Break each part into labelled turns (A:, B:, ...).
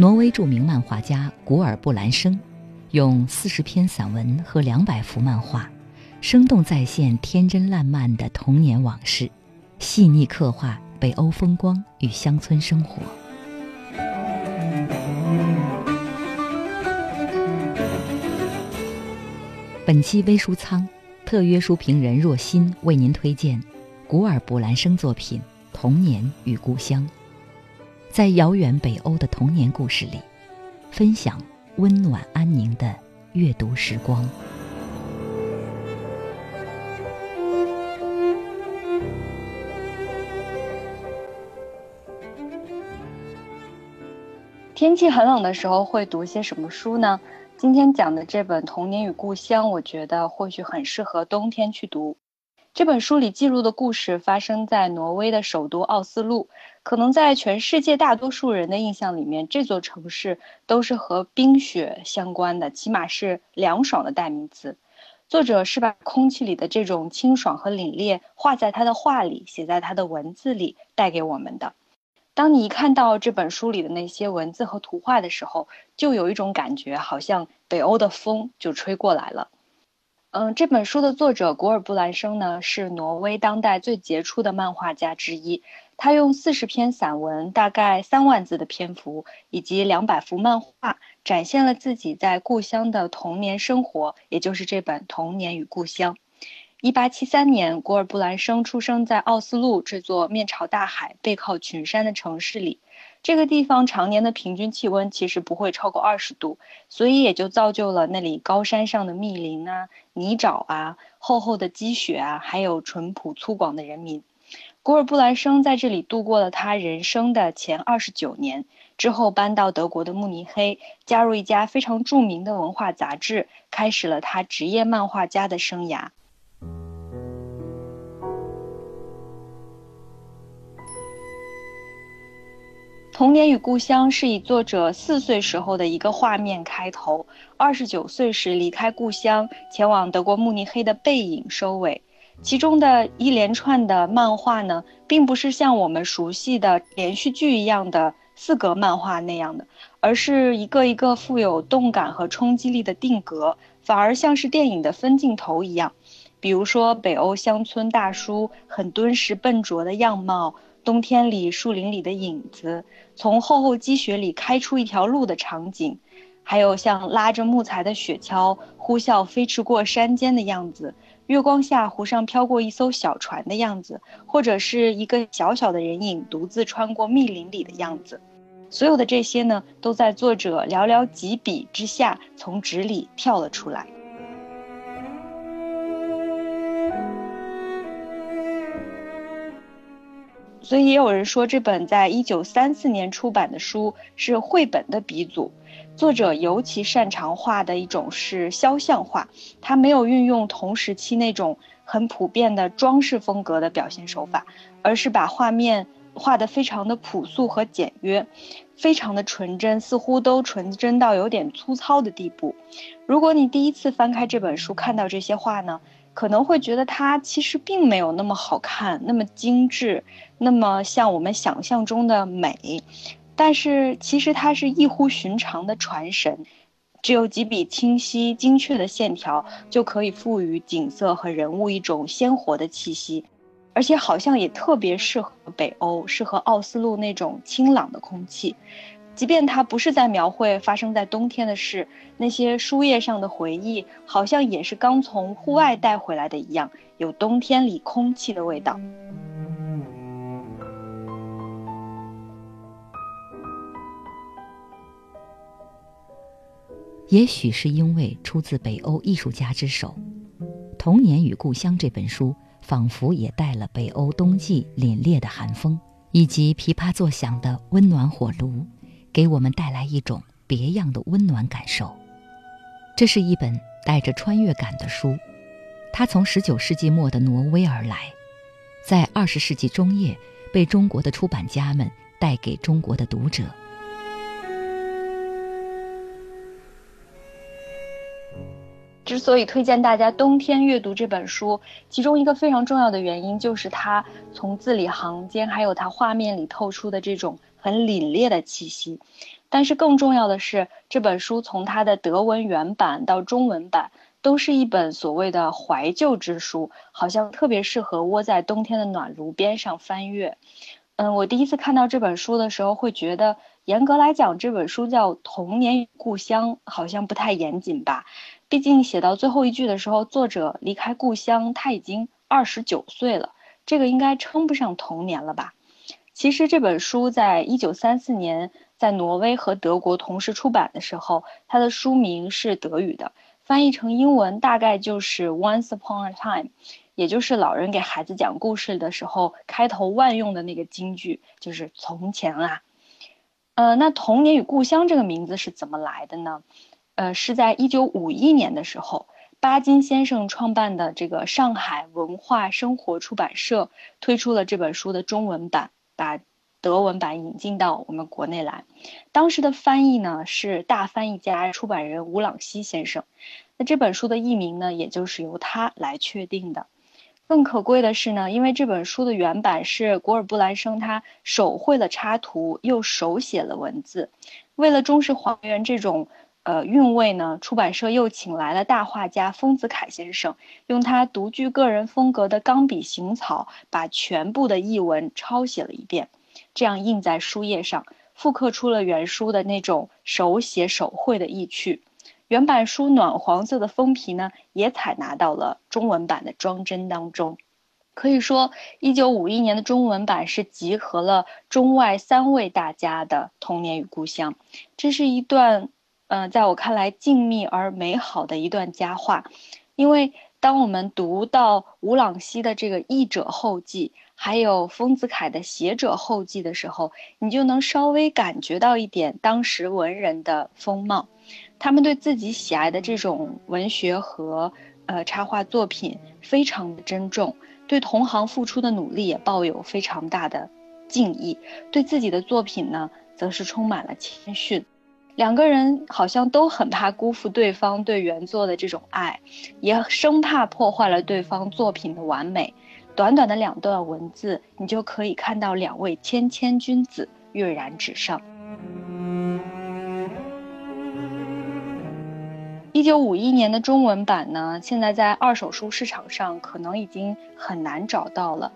A: 挪威著名漫画家古尔布兰生，用四十篇散文和两百幅漫画，生动再现天真烂漫的童年往事，细腻刻画北欧风光与乡村生活。本期微书仓特约书评人若心为您推荐古尔布兰生作品《童年与故乡》。在遥远北欧的童年故事里，分享温暖安宁的阅读时光。
B: 天气很冷的时候会读些什么书呢？今天讲的这本《童年与故乡》，我觉得或许很适合冬天去读。这本书里记录的故事发生在挪威的首都奥斯陆。可能在全世界大多数人的印象里面，这座城市都是和冰雪相关的，起码是凉爽的代名词。作者是把空气里的这种清爽和凛冽画在他的画里，写在他的文字里，带给我们的。当你一看到这本书里的那些文字和图画的时候，就有一种感觉，好像北欧的风就吹过来了。嗯，这本书的作者古尔布兰生呢，是挪威当代最杰出的漫画家之一。他用四十篇散文，大概三万字的篇幅，以及两百幅漫画，展现了自己在故乡的童年生活，也就是这本《童年与故乡》。一八七三年，古尔布兰生出生在奥斯陆这座面朝大海、背靠群山的城市里。这个地方常年的平均气温其实不会超过二十度，所以也就造就了那里高山上的密林啊、泥沼啊、厚厚的积雪啊，还有淳朴粗犷的人民。古尔布兰生在这里度过了他人生的前二十九年，之后搬到德国的慕尼黑，加入一家非常著名的文化杂志，开始了他职业漫画家的生涯。童年与故乡是以作者四岁时候的一个画面开头，二十九岁时离开故乡前往德国慕尼黑的背影收尾。其中的一连串的漫画呢，并不是像我们熟悉的连续剧一样的四格漫画那样的，而是一个一个富有动感和冲击力的定格，反而像是电影的分镜头一样。比如说北欧乡村大叔很敦实笨拙的样貌。冬天里树林里的影子，从厚厚积雪里开出一条路的场景，还有像拉着木材的雪橇呼啸飞驰过山间的样子，月光下湖上飘过一艘小船的样子，或者是一个小小的人影独自穿过密林里的样子，所有的这些呢，都在作者寥寥几笔之下从纸里跳了出来。所以也有人说，这本在一九三四年出版的书是绘本的鼻祖。作者尤其擅长画的一种是肖像画，他没有运用同时期那种很普遍的装饰风格的表现手法，而是把画面画得非常的朴素和简约，非常的纯真，似乎都纯真到有点粗糙的地步。如果你第一次翻开这本书，看到这些画呢？可能会觉得它其实并没有那么好看，那么精致，那么像我们想象中的美，但是其实它是异乎寻常的传神，只有几笔清晰精确的线条就可以赋予景色和人物一种鲜活的气息，而且好像也特别适合北欧，适合奥斯陆那种清朗的空气。即便它不是在描绘发生在冬天的事，那些书页上的回忆，好像也是刚从户外带回来的一样，有冬天里空气的味道。
A: 也许是因为出自北欧艺术家之手，《童年与故乡》这本书仿佛也带了北欧冬季凛冽的寒风，以及噼啪作响的温暖火炉。给我们带来一种别样的温暖感受。这是一本带着穿越感的书，它从19世纪末的挪威而来，在20世纪中叶被中国的出版家们带给中国的读者。
B: 之所以推荐大家冬天阅读这本书，其中一个非常重要的原因就是它从字里行间，还有它画面里透出的这种。很凛冽的气息，但是更重要的是，这本书从它的德文原版到中文版，都是一本所谓的怀旧之书，好像特别适合窝在冬天的暖炉边上翻阅。嗯，我第一次看到这本书的时候，会觉得严格来讲，这本书叫《童年与故乡》，好像不太严谨吧？毕竟写到最后一句的时候，作者离开故乡，他已经二十九岁了，这个应该称不上童年了吧？其实这本书在一九三四年。在挪威和德国同时出版的时候，它的书名是德语的，翻译成英文大概就是 Once Upon a Time，也就是老人给孩子讲故事的时候开头万用的那个金句，就是从前啊。呃，那童年与故乡这个名字是怎么来的呢？呃，是在一九五一年的时候，巴金先生创办的这个上海文化生活出版社推出了这本书的中文版，把。德文版引进到我们国内来，当时的翻译呢是大翻译家、出版人吴朗西先生。那这本书的译名呢，也就是由他来确定的。更可贵的是呢，因为这本书的原版是古尔布兰生他手绘了插图，又手写了文字。为了忠实还原这种呃韵味呢，出版社又请来了大画家丰子恺先生，用他独具个人风格的钢笔行草，把全部的译文抄写了一遍。这样印在书页上，复刻出了原书的那种手写手绘的意趣。原版书暖黄色的封皮呢，也采纳到了中文版的装帧当中。可以说，一九五一年的中文版是集合了中外三位大家的童年与故乡。这是一段，呃，在我看来静谧而美好的一段佳话，因为当我们读到吴朗西的这个译者后记。还有丰子恺的写者后记的时候，你就能稍微感觉到一点当时文人的风貌。他们对自己喜爱的这种文学和呃插画作品非常的珍重，对同行付出的努力也抱有非常大的敬意。对自己的作品呢，则是充满了谦逊。两个人好像都很怕辜负对方对原作的这种爱，也生怕破坏了对方作品的完美。短短的两段文字，你就可以看到两位谦谦君子跃然纸上。一九五一年的中文版呢，现在在二手书市场上可能已经很难找到了，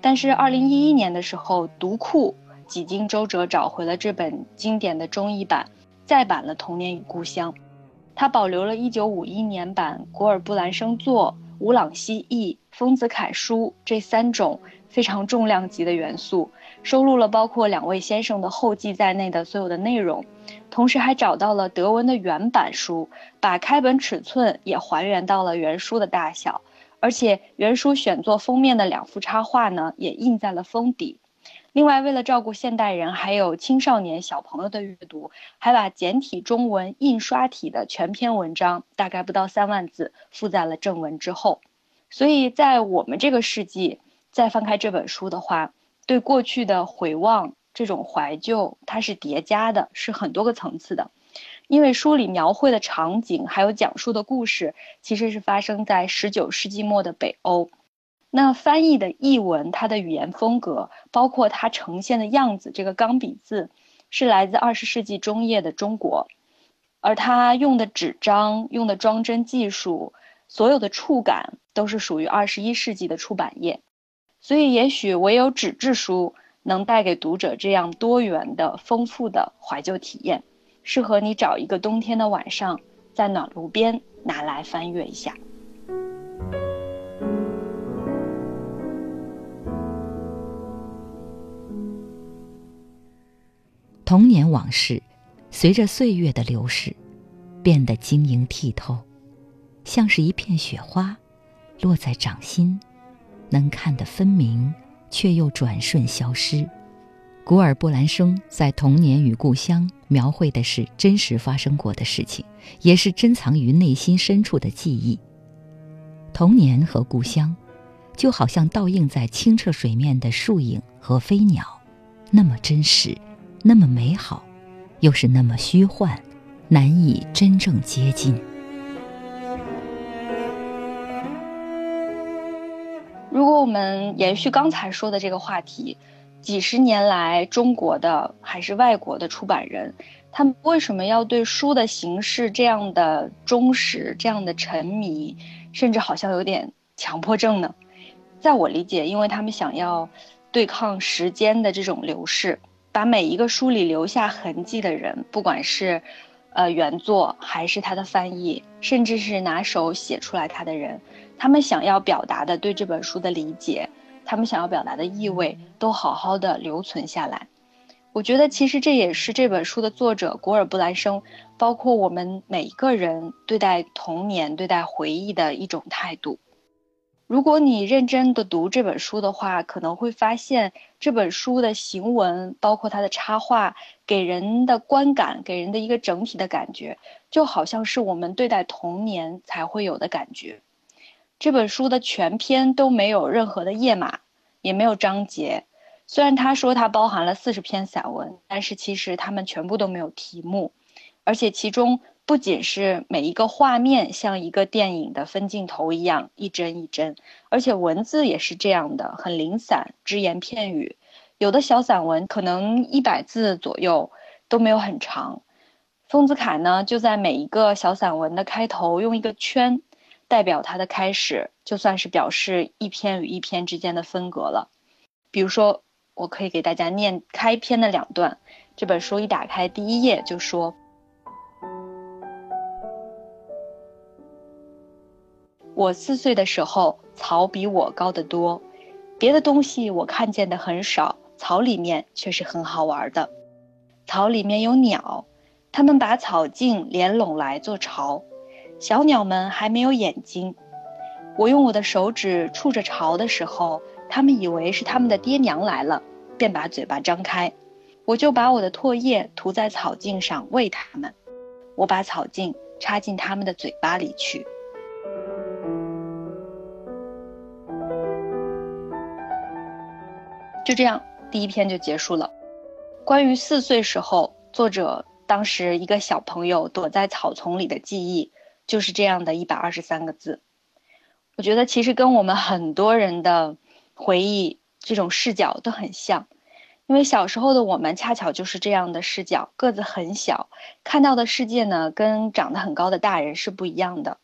B: 但是二零一一年的时候，读库几经周折找回了这本经典的中译版，再版了《童年与故乡》，它保留了一九五一年版古尔布兰生作。吴朗西译、丰子恺书这三种非常重量级的元素，收录了包括两位先生的后记在内的所有的内容，同时还找到了德文的原版书，把开本尺寸也还原到了原书的大小，而且原书选作封面的两幅插画呢，也印在了封底。另外，为了照顾现代人还有青少年小朋友的阅读，还把简体中文印刷体的全篇文章，大概不到三万字，附在了正文之后。所以在我们这个世纪，再翻开这本书的话，对过去的回望，这种怀旧，它是叠加的，是很多个层次的。因为书里描绘的场景，还有讲述的故事，其实是发生在十九世纪末的北欧。那翻译的译文，它的语言风格，包括它呈现的样子，这个钢笔字，是来自二十世纪中叶的中国，而它用的纸张、用的装帧技术，所有的触感，都是属于二十一世纪的出版业。所以，也许唯有纸质书能带给读者这样多元的、丰富的怀旧体验，适合你找一个冬天的晚上，在暖炉边拿来翻阅一下。
A: 童年往事，随着岁月的流逝，变得晶莹剔透，像是一片雪花，落在掌心，能看得分明，却又转瞬消失。古尔布兰生在《童年与故乡》描绘的是真实发生过的事情，也是珍藏于内心深处的记忆。童年和故乡，就好像倒映在清澈水面的树影和飞鸟，那么真实。那么美好，又是那么虚幻，难以真正接近。
B: 如果我们延续刚才说的这个话题，几十年来，中国的还是外国的出版人，他们为什么要对书的形式这样的忠实、这样的沉迷，甚至好像有点强迫症呢？在我理解，因为他们想要对抗时间的这种流逝，把每一个书里留下痕迹的人，不管是呃原作还是他的翻译，甚至是拿手写出来他的人，他们想要表达的对这本书的理解，他们想要表达的意味，都好好的留存下来。我觉得，其实这也是这本书的作者古尔布兰生，包括我们每一个人对待童年、对待回忆的一种态度。如果你认真的读这本书的话，可能会发现这本书的行文，包括它的插画，给人的观感，给人的一个整体的感觉，就好像是我们对待童年才会有的感觉。这本书的全篇都没有任何的页码，也没有章节。虽然他说它包含了四十篇散文，但是其实他们全部都没有题目，而且其中不仅是每一个画面像一个电影的分镜头一样一帧一帧，而且文字也是这样的，很零散，只言片语。有的小散文可能一百字左右，都没有很长。丰子恺呢，就在每一个小散文的开头用一个圈，代表它的开始，就算是表示一篇与一篇之间的分隔了。比如说。我可以给大家念开篇的两段。这本书一打开，第一页就说：“我四岁的时候，草比我高得多，别的东西我看见的很少，草里面却是很好玩的。草里面有鸟，它们把草茎连拢来做巢。小鸟们还没有眼睛，我用我的手指触着巢的时候。”它们以为是他们的爹娘来了，便把嘴巴张开，我就把我的唾液涂在草茎上喂它们，我把草茎插进它们的嘴巴里去。就这样，第一篇就结束了。关于四岁时候作者当时一个小朋友躲在草丛里的记忆，就是这样的一百二十三个字。我觉得其实跟我们很多人的。回忆这种视角都很像，因为小时候的我们恰巧就是这样的视角，个子很小，看到的世界呢跟长得很高的大人是不一样的。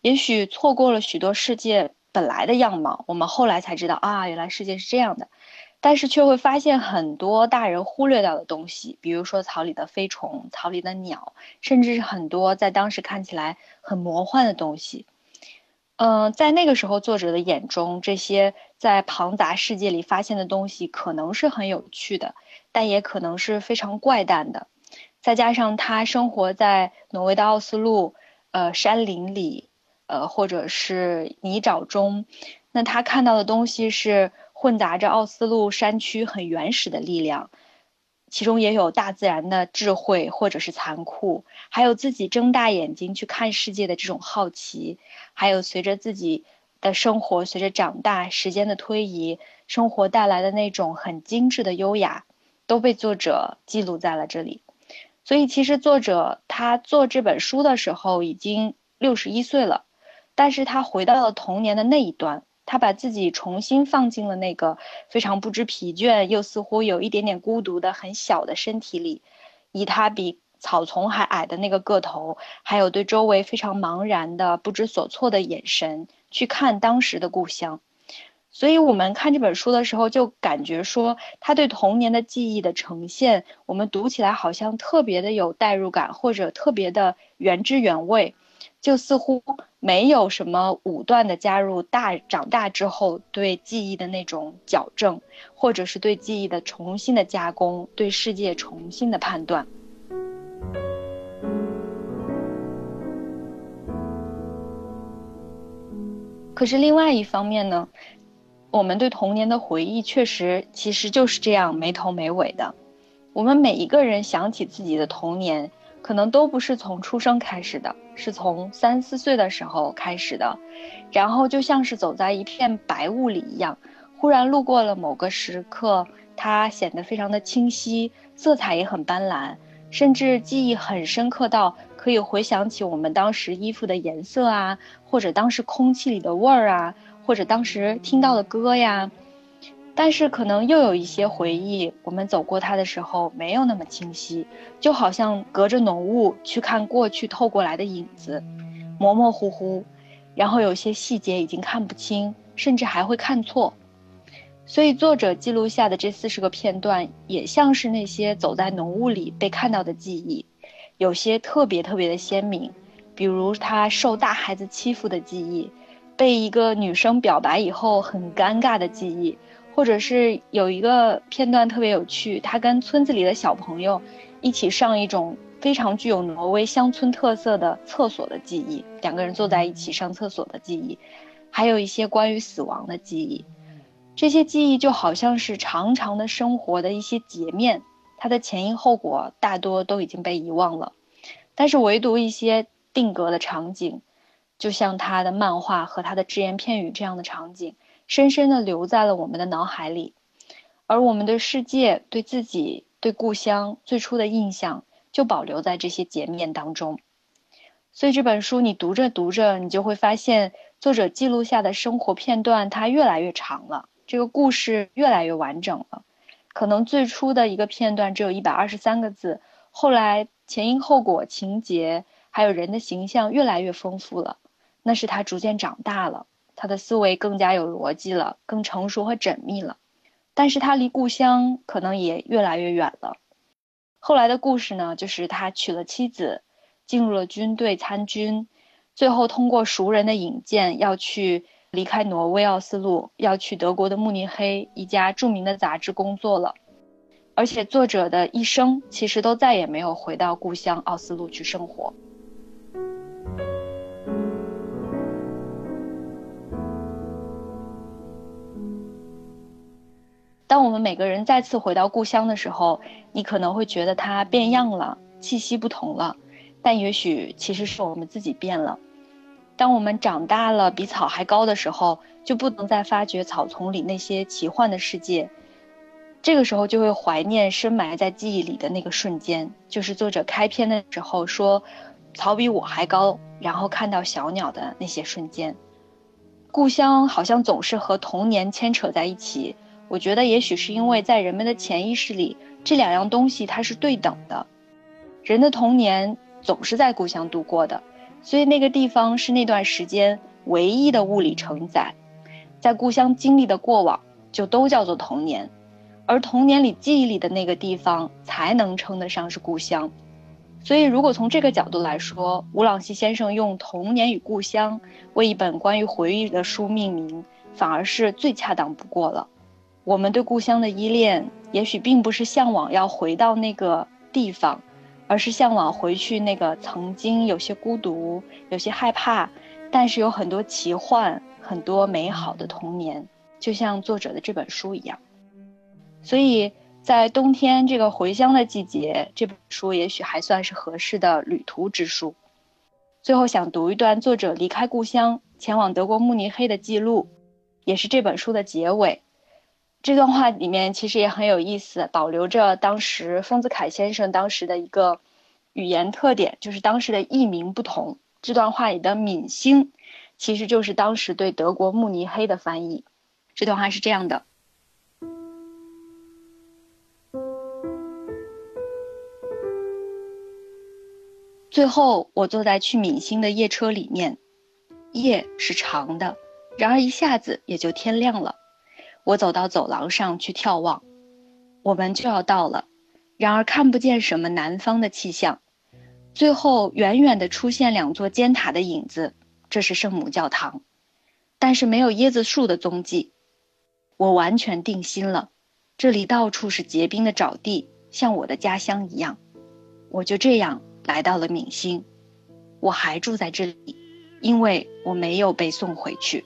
B: 也许错过了许多世界本来的样貌，我们后来才知道啊，原来世界是这样的。但是却会发现很多大人忽略掉的东西，比如说草里的飞虫、草里的鸟，甚至是很多在当时看起来很魔幻的东西。嗯，在那个时候，作者的眼中，这些在庞杂世界里发现的东西，可能是很有趣的，但也可能是非常怪诞的。再加上他生活在挪威的奥斯陆，呃，山林里，呃，或者是泥沼中，那他看到的东西是混杂着奥斯陆山区很原始的力量。其中也有大自然的智慧，或者是残酷，还有自己睁大眼睛去看世界的这种好奇，还有随着自己的生活随着长大，时间的推移，生活带来的那种很精致的优雅，都被作者记录在了这里。所以，其实作者他做这本书的时候已经六十一岁了，但是他回到了童年的那一端。他把自己重新放进了那个非常不知疲倦又似乎有一点点孤独的很小的身体里，以他比草丛还矮的那个个头，还有对周围非常茫然的不知所措的眼神去看当时的故乡。所以，我们看这本书的时候，就感觉说他对童年的记忆的呈现，我们读起来好像特别的有代入感，或者特别的原汁原味。就似乎没有什么武断的加入大长大之后对记忆的那种矫正，或者是对记忆的重新的加工，对世界重新的判断。可是另外一方面呢，我们对童年的回忆确实其实就是这样没头没尾的。我们每一个人想起自己的童年。可能都不是从出生开始的，是从三四岁的时候开始的，然后就像是走在一片白雾里一样，忽然路过了某个时刻，它显得非常的清晰，色彩也很斑斓，甚至记忆很深刻到可以回想起我们当时衣服的颜色啊，或者当时空气里的味儿啊，或者当时听到的歌呀。但是可能又有一些回忆，我们走过它的时候没有那么清晰，就好像隔着浓雾去看过去透过来的影子，模模糊糊，然后有些细节已经看不清，甚至还会看错。所以作者记录下的这四十个片段，也像是那些走在浓雾里被看到的记忆，有些特别特别的鲜明，比如他受大孩子欺负的记忆，被一个女生表白以后很尴尬的记忆。或者是有一个片段特别有趣，他跟村子里的小朋友一起上一种非常具有挪威乡村特色的厕所的记忆，两个人坐在一起上厕所的记忆，还有一些关于死亡的记忆，这些记忆就好像是长长的生活的一些截面，它的前因后果大多都已经被遗忘了，但是唯独一些定格的场景，就像他的漫画和他的只言片语这样的场景。深深地留在了我们的脑海里，而我们的世界对自己、对故乡最初的印象就保留在这些截面当中。所以这本书你读着读着，你就会发现作者记录下的生活片段它越来越长了，这个故事越来越完整了。可能最初的一个片段只有一百二十三个字，后来前因后果、情节还有人的形象越来越丰富了，那是他逐渐长大了。他的思维更加有逻辑了，更成熟和缜密了，但是他离故乡可能也越来越远了。后来的故事呢，就是他娶了妻子，进入了军队参军，最后通过熟人的引荐，要去离开挪威奥斯陆，要去德国的慕尼黑一家著名的杂志工作了。而且作者的一生其实都再也没有回到故乡奥斯陆去生活。当我们每个人再次回到故乡的时候，你可能会觉得它变样了，气息不同了，但也许其实是我们自己变了。当我们长大了，比草还高的时候，就不能再发掘草丛里那些奇幻的世界。这个时候就会怀念深埋在记忆里的那个瞬间，就是作者开篇的时候说，草比我还高，然后看到小鸟的那些瞬间。故乡好像总是和童年牵扯在一起。我觉得也许是因为在人们的潜意识里，这两样东西它是对等的。人的童年总是在故乡度过的，所以那个地方是那段时间唯一的物理承载。在故乡经历的过往就都叫做童年，而童年里记忆里的那个地方才能称得上是故乡。所以，如果从这个角度来说，吴朗西先生用《童年与故乡》为一本关于回忆的书命名，反而是最恰当不过了。我们对故乡的依恋，也许并不是向往要回到那个地方，而是向往回去那个曾经有些孤独、有些害怕，但是有很多奇幻、很多美好的童年，就像作者的这本书一样。所以在冬天这个回乡的季节，这本书也许还算是合适的旅途之书。最后想读一段作者离开故乡前往德国慕尼黑的记录，也是这本书的结尾。这段话里面其实也很有意思，保留着当时丰子恺先生当时的一个语言特点，就是当时的译名不同。这段话里的“闽星”其实就是当时对德国慕尼黑的翻译。这段话是这样的：最后，我坐在去闽星的夜车里面，夜是长的，然而一下子也就天亮了。我走到走廊上去眺望，我们就要到了，然而看不见什么南方的气象。最后，远远的出现两座尖塔的影子，这是圣母教堂，但是没有椰子树的踪迹。我完全定心了，这里到处是结冰的沼地，像我的家乡一样。我就这样来到了闽星，我还住在这里，因为我没有被送回去。